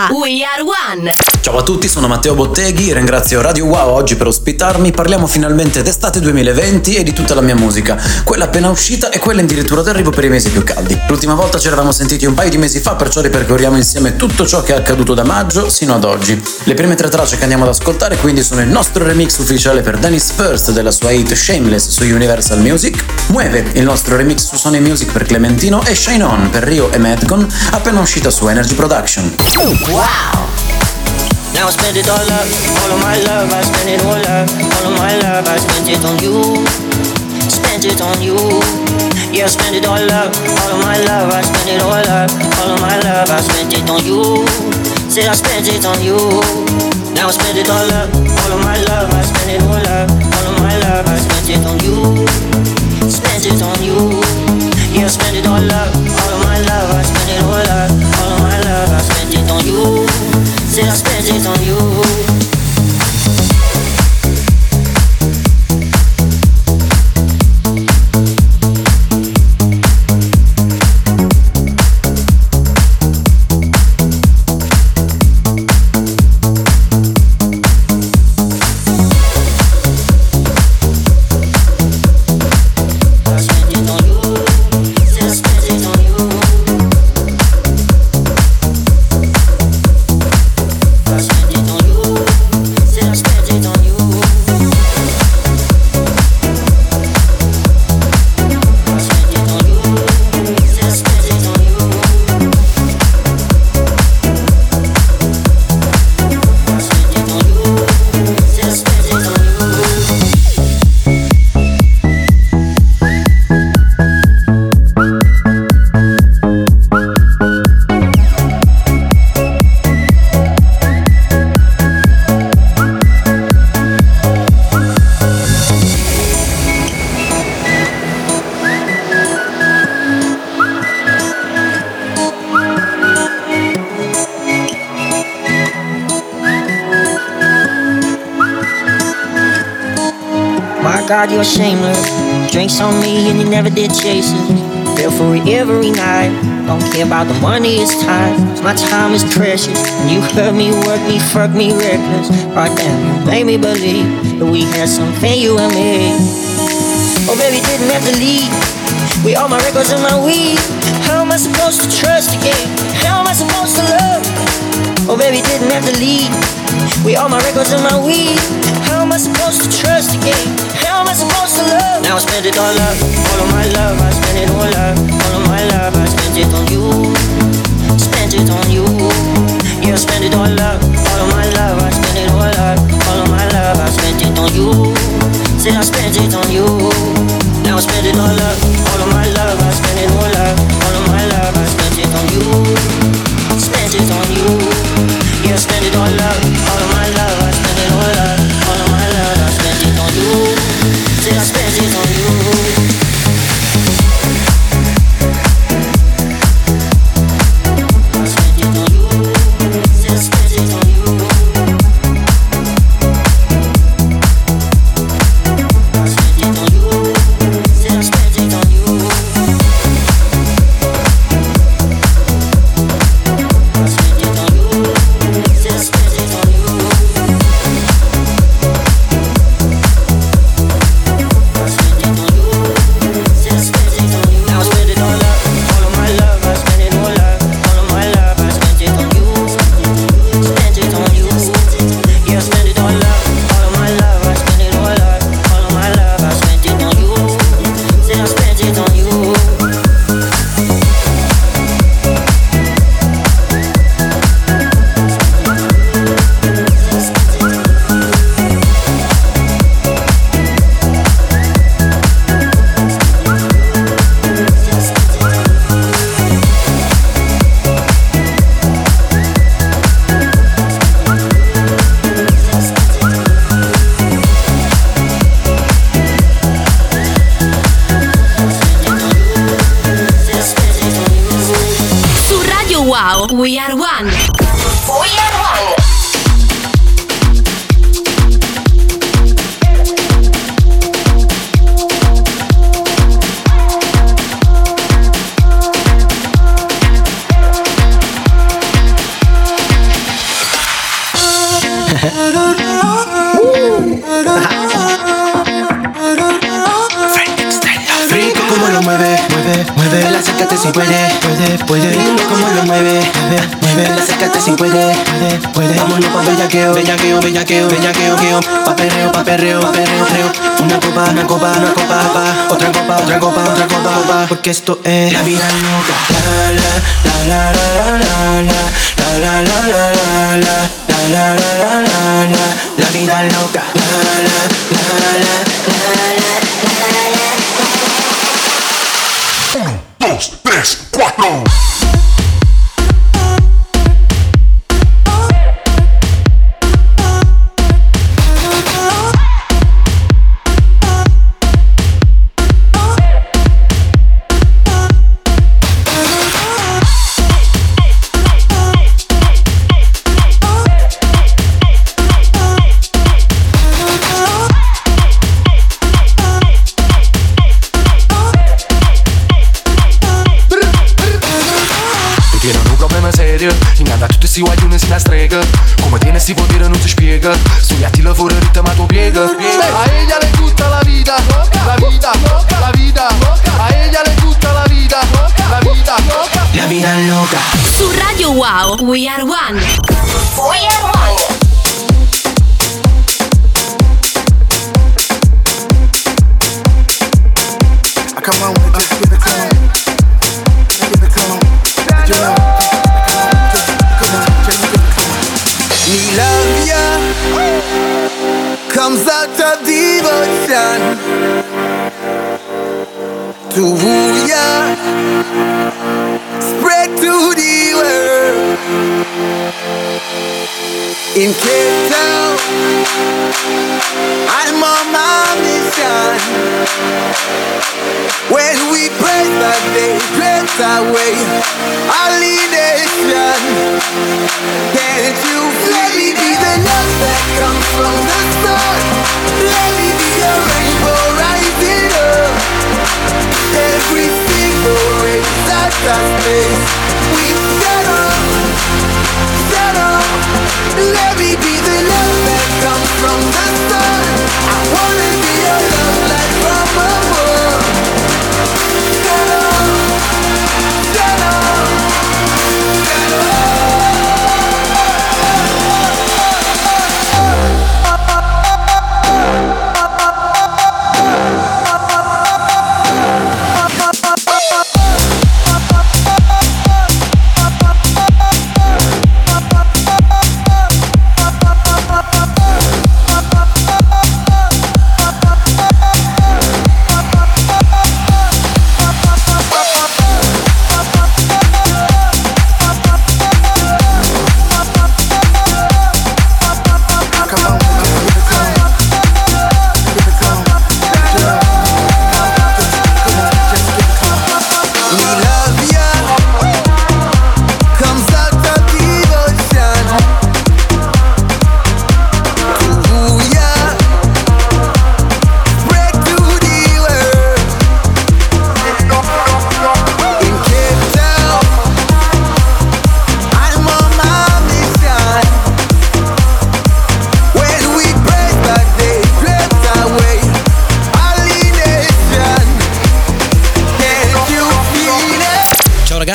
a We Are One. Ciao a tutti, sono Matteo Botteghi, ringrazio Radio Wow oggi per ospitarmi. Parliamo finalmente d'estate 2020 e di tutta la mia musica, quella appena uscita e quella addirittura d'arrivo per i mesi più caldi. L'ultima volta ci eravamo sentiti un paio di mesi fa, perciò ripercorriamo insieme tutto ciò che è accaduto da maggio sino ad oggi. Le prime tre tracce che andiamo ad ascoltare quindi sono il nostro remix ufficiale per Dennis First della sua hit Shameless su Universal Music, Mueve, il nostro remix su Sony Music per Clementino e Shine On per Rio e Madcon, appena uscita su Energy Production. Wow! Now I spend it all up, all of my love, I spend it all up, all of my love, I spend it on you, spend it on you. Yeah, I spend it all up, all of my love, I spend it all up, all of my love, I spend it on you. Say I spend it on you. Now I spend it all up, all of my love, I spend it all up, all of my love, I spend it on you, spend it on you. Yeah, I spend it all up, all It on you. Never did chase it. Feel for it every night. Don't care about the money, it's time. My time is precious. You hurt me, work me, fuck me reckless. Right damn, you made me believe that we had something, you and me. Oh, baby, didn't have to leave. We all my records and my weed. How am I supposed to trust again? How am I supposed to love? Oh, baby, didn't have to leave. We all my records and my weed. How am I supposed to trust again? How am I supposed? Now I spend it all up, all of my love. I spend it all up, all of my love. I spend it on you, bellaqueo, bellaqueo, queo. Pa' perreo, pa' perreo, pa' perreo, perreo. Una copa, una copa, una copa, pa. Otra copa, otra copa, otra copa, pa. Porque esto es la vida loca. La la la voy a In Cape Town, I'm on my mission. When we praise that they drift away our nation. Can't you let me be the love that comes from the sun? Let me be a rainbow rising up. Every single race that space, we set up, set up. Let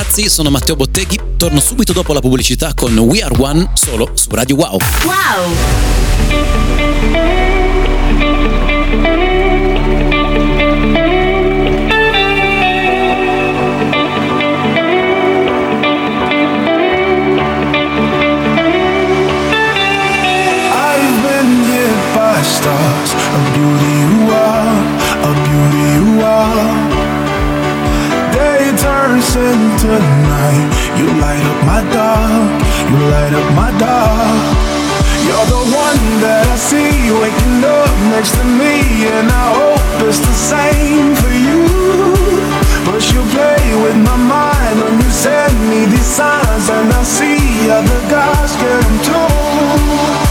ragazzi, sono Matteo Botteghi, torno subito dopo la pubblicità con We Are One solo su Radio Wow. Wow turns into night. You light up my dark. You light up my dark. You're the one that I see waking up next to me, and I hope it's the same for you. But you play with my mind when you send me these signs, and I see other guys get them too.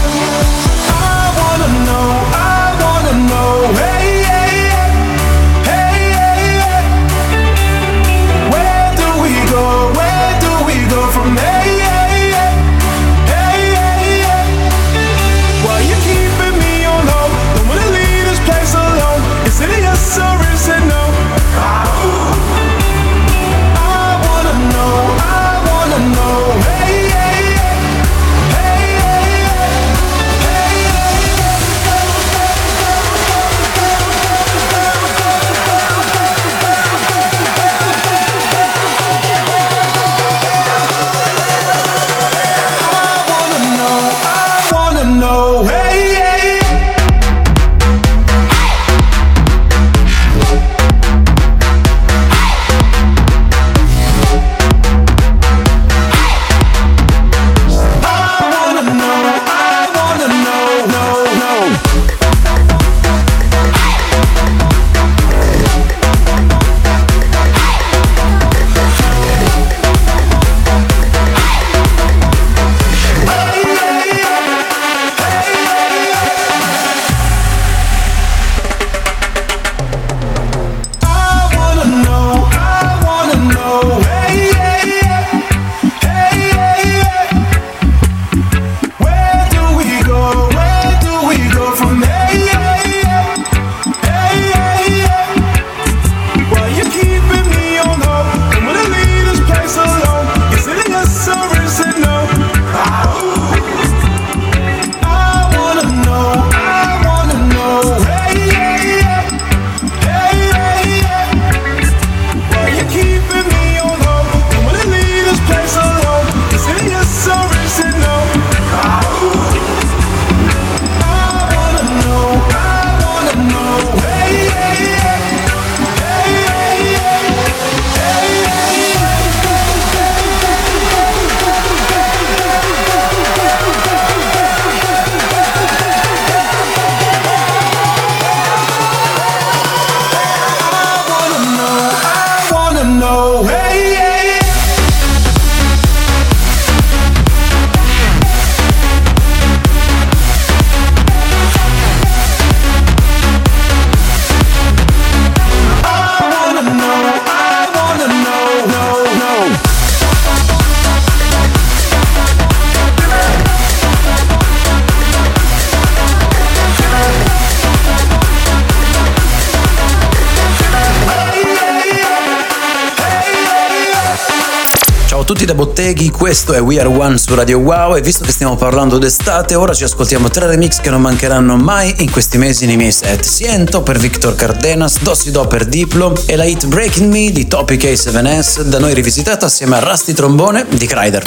Questo è We Are One su Radio Wow e visto che stiamo parlando d'estate, ora ci ascoltiamo tre remix che non mancheranno mai in questi mesi nei miei set. Siento per Victor Cardenas, Dossi Do per Diplo e la hit Breaking Me di Topic A7S, da noi rivisitata assieme a Rusty Trombone di Kryder.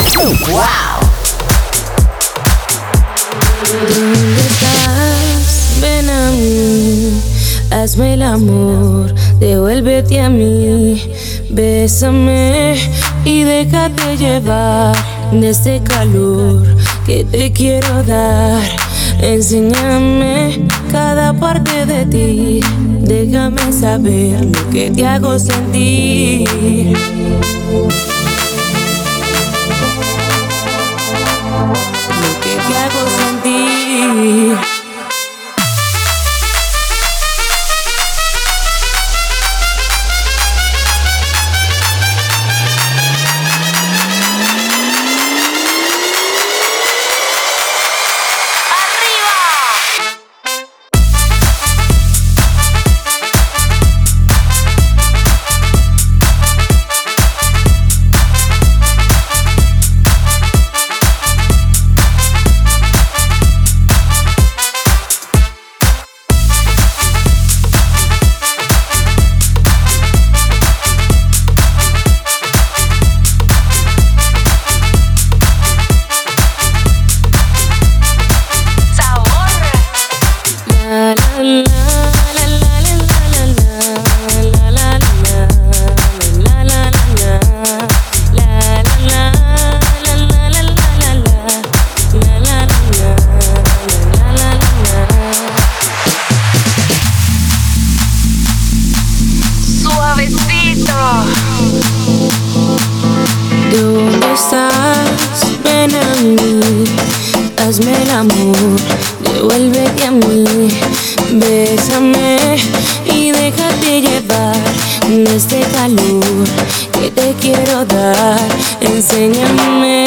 Wow! Hazme el amor, devuélvete a mí, bésame y déjate llevar de este calor que te quiero dar. Enséñame cada parte de ti, déjame saber lo que te hago sentir. Lo que te hago sentir. Déjate llevar de este calor que te quiero dar. Enséñame.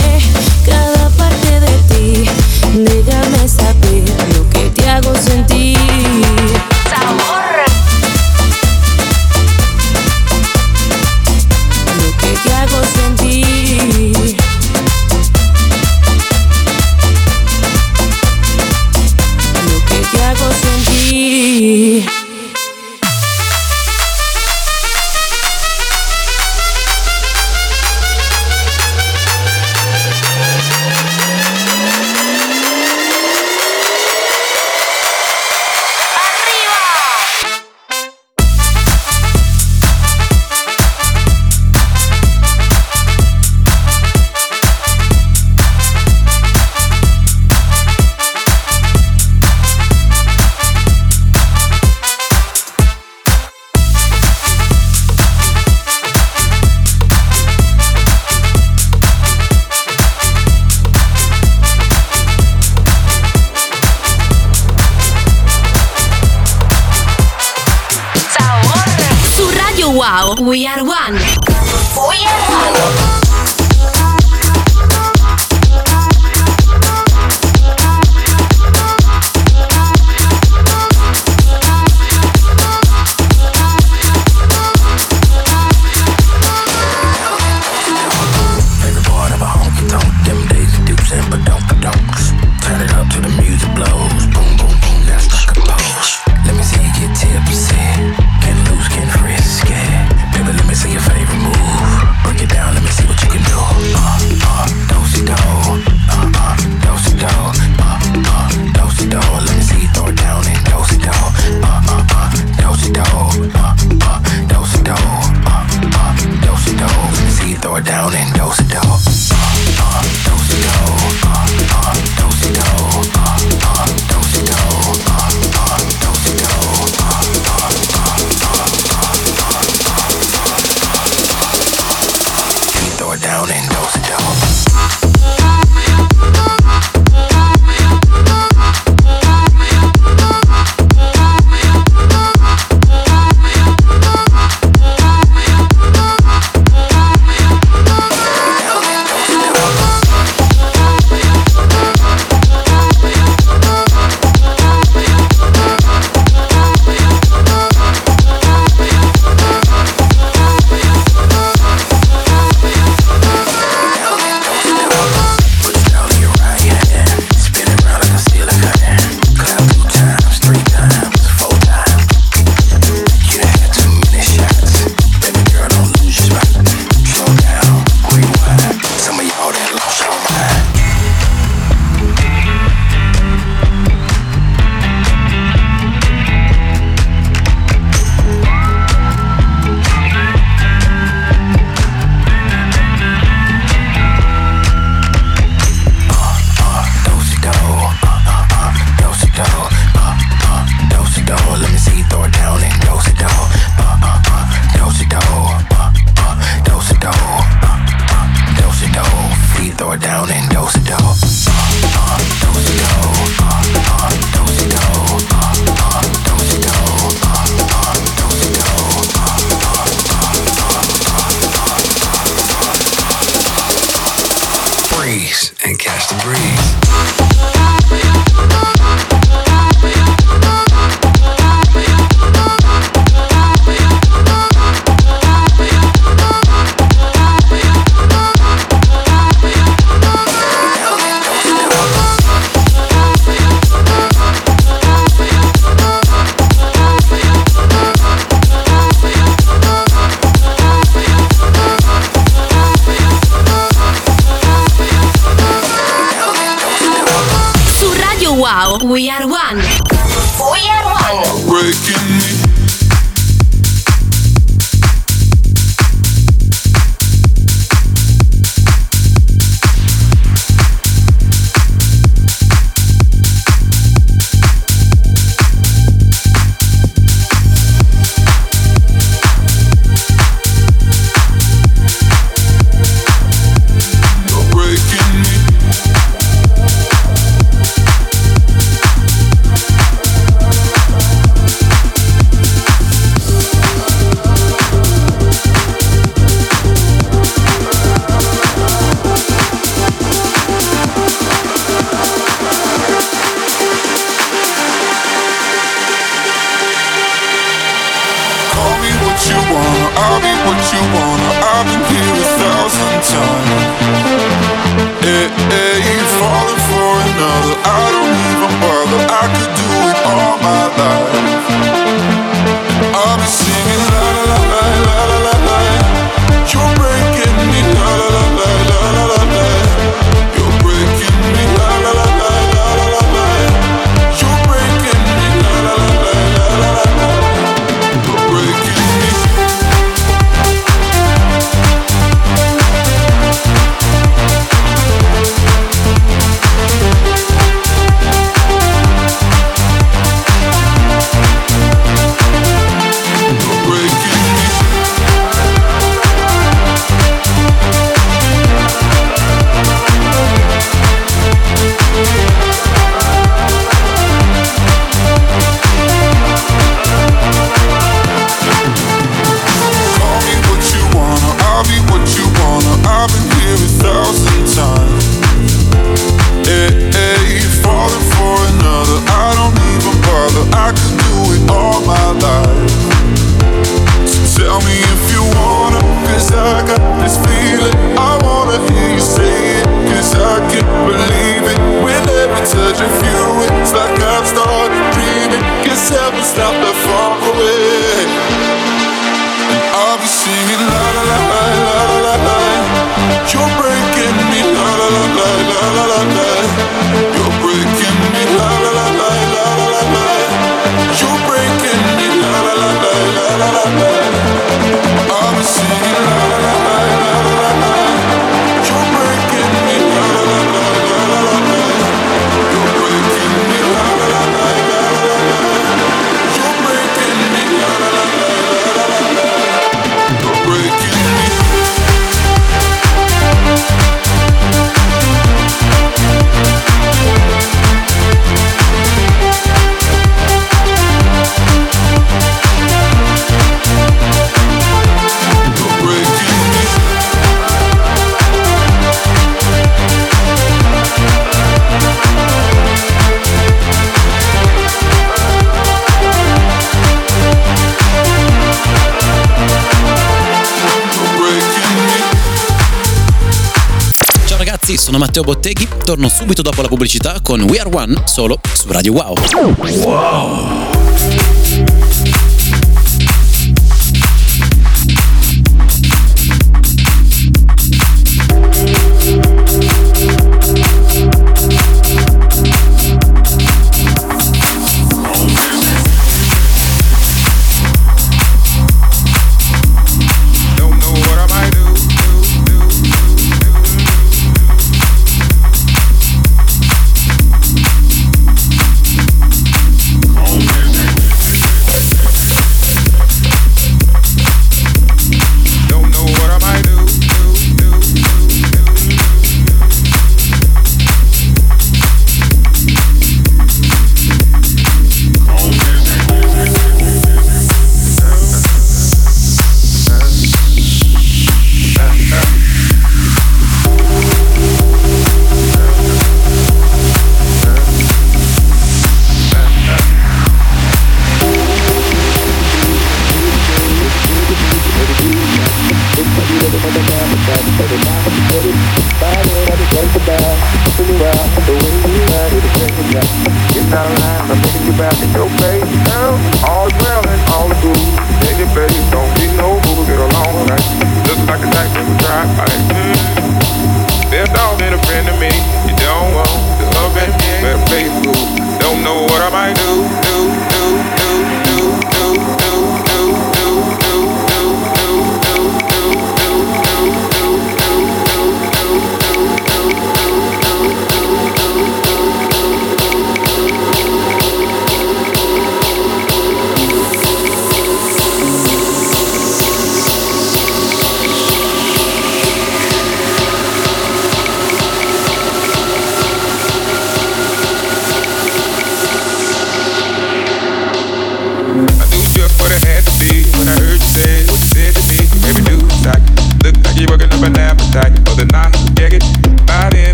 breaking me. Matteo Botteghi, torno subito dopo la pubblicità con We Are One solo su Radio Wow. Wow!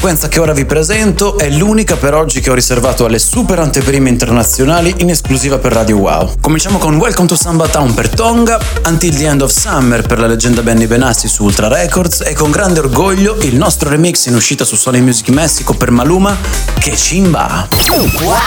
Sequenza che ora vi presento è l'unica per oggi che ho riservato alle super anteprime internazionali in esclusiva per Radio Wow. Cominciamo con Welcome to Samba Town per Tonga, Until the End of Summer per la leggenda Benny Benassi su Ultra Records e con grande orgoglio il nostro remix in uscita su Sony Music Mexico per Maluma, Che Chimba. Wow! Wow,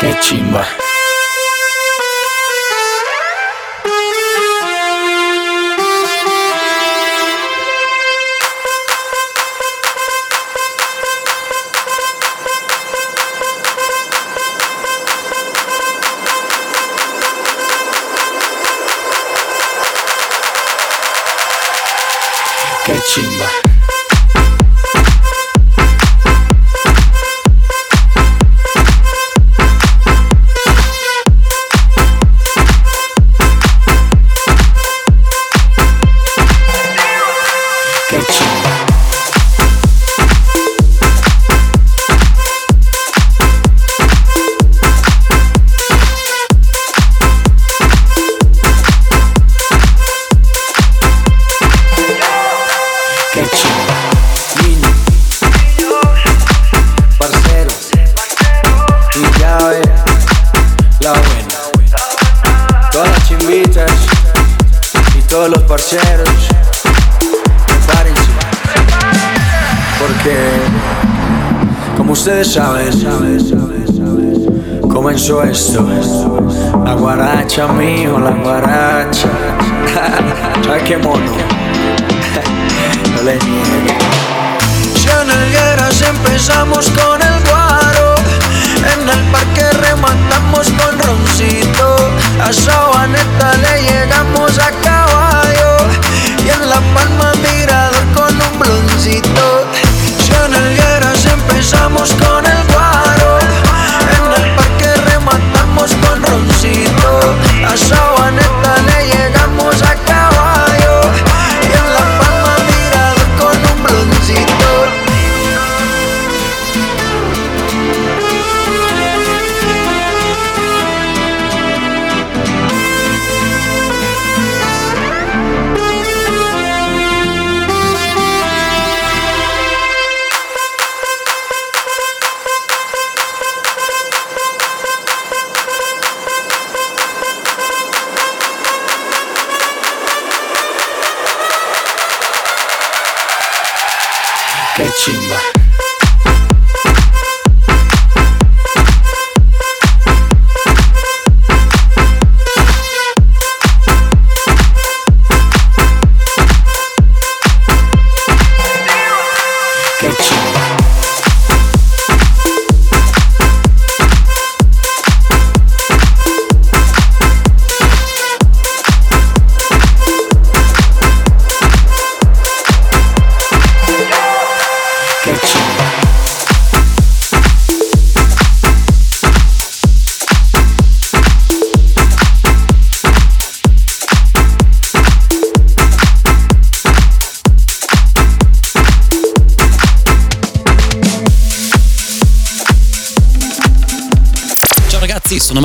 Que Chimba. 请吧。Todos los parceros, prepárense. Porque, como ustedes saben, comenzó esto. La guaracha, mijo, la guaracha. ¿Sabes qué mono? no le niegues. Si en el empezamos con el guaro, en el parque rematamos con roncito, a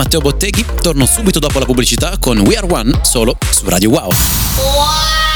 Matteo Botteghi, torno subito dopo la pubblicità con We Are One solo su Radio Wow. I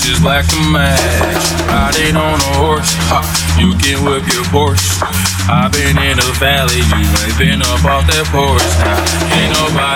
bushes black to match. Riding on a horse, ha, you can whip your Porsche. I've been in the valley, you ain't been up off that porch. Now, can't nobody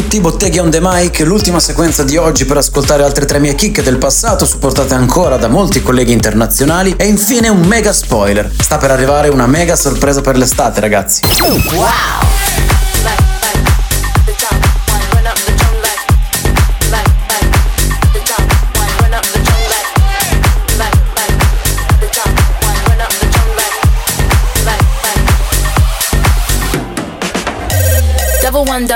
tutti, Botteghi on the mic, l'ultima sequenza di oggi per ascoltare altre tre mie chicche del passato supportate ancora da molti colleghi internazionali e infine un mega spoiler. Sta per arrivare una mega sorpresa per l'estate ragazzi. Wow!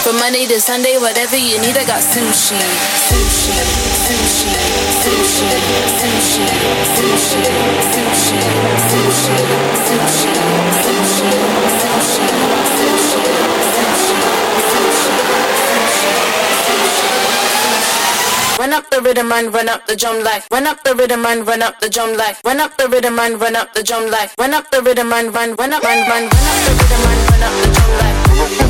From Monday to Sunday, whatever you need, I got sushi. Sushi, sushi, sushi, sushi, sushi, sushi, sushi, sushi, sushi, sushi, sushi. Run up the rhythm and run up the drum like Run up the rhythm and run up the drum like Run up the rhythm and run up the drum like Run up the rhythm and run run up run run run up the rhythm and run up the drum like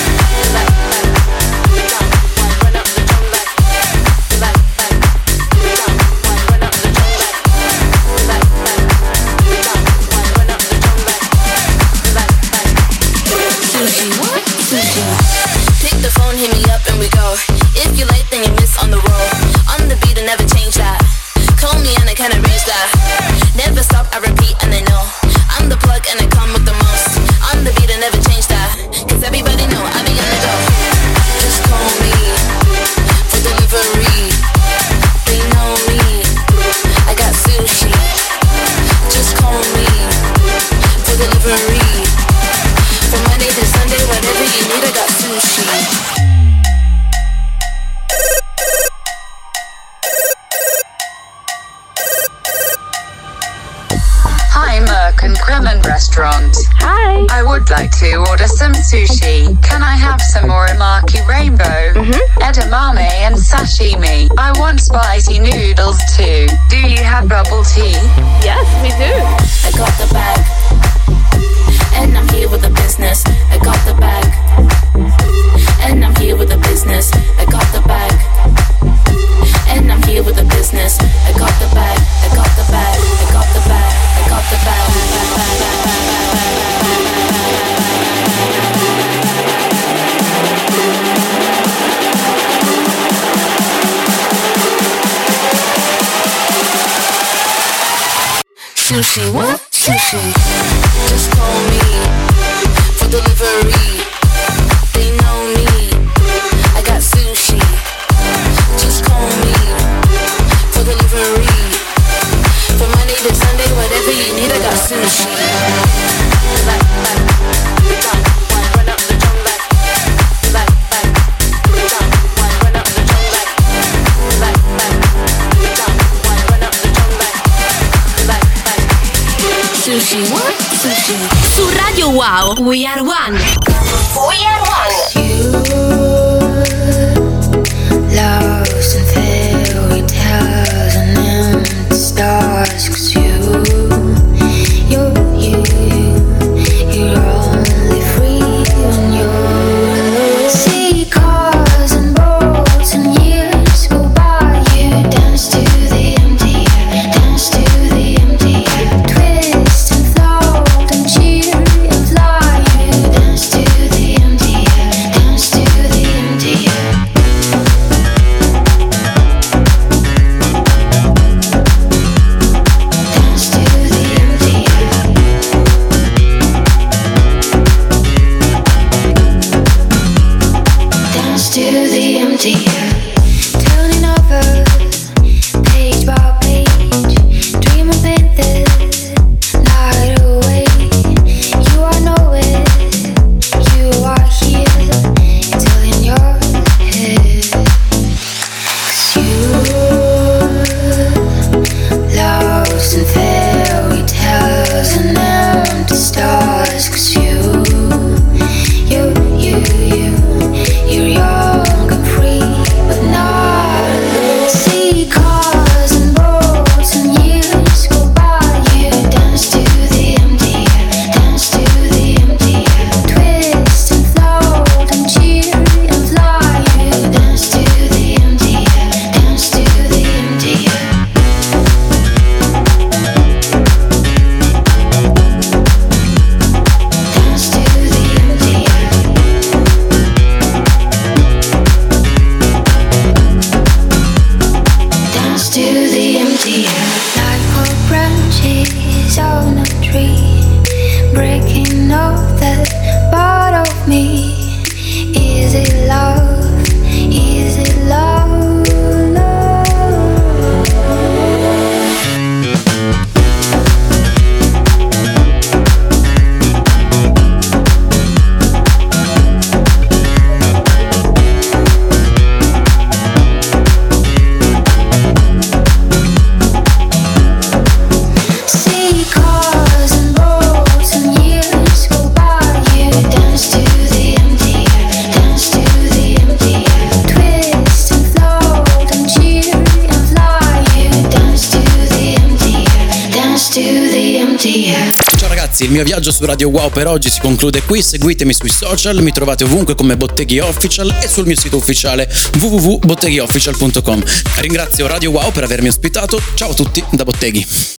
delivery. From Monday to Sunday, whatever you need, I got sushi. Hi, Merck and Kremen Restaurant. Hi. I would like to order some sushi. Can I have some uramaki rainbow, mm-hmm. edamame, and sashimi? I want spicy noodles too. Do you have bubble tea? Yes, we do. I got the bag. And I'm here with the business. I got the bag. And I'm here with the business. I got the bag. And I'm here with the business. I got the bag. I got the bag. I got the bag. I got the bag. Sushi, what? Sushi. Just call me for delivery. They know me. I got sushi. Just call me for delivery. From Monday to Sunday, whatever you need, I got sushi. Sushi. Su Radio Wow, We Are One. We Are One. Lost per oggi si conclude qui. Seguitemi sui social, mi trovate ovunque come Botteghi Official e sul mio sito ufficiale www.botteghiofficial.com. Ringrazio Radio Wow per avermi ospitato. Ciao a tutti da Botteghi.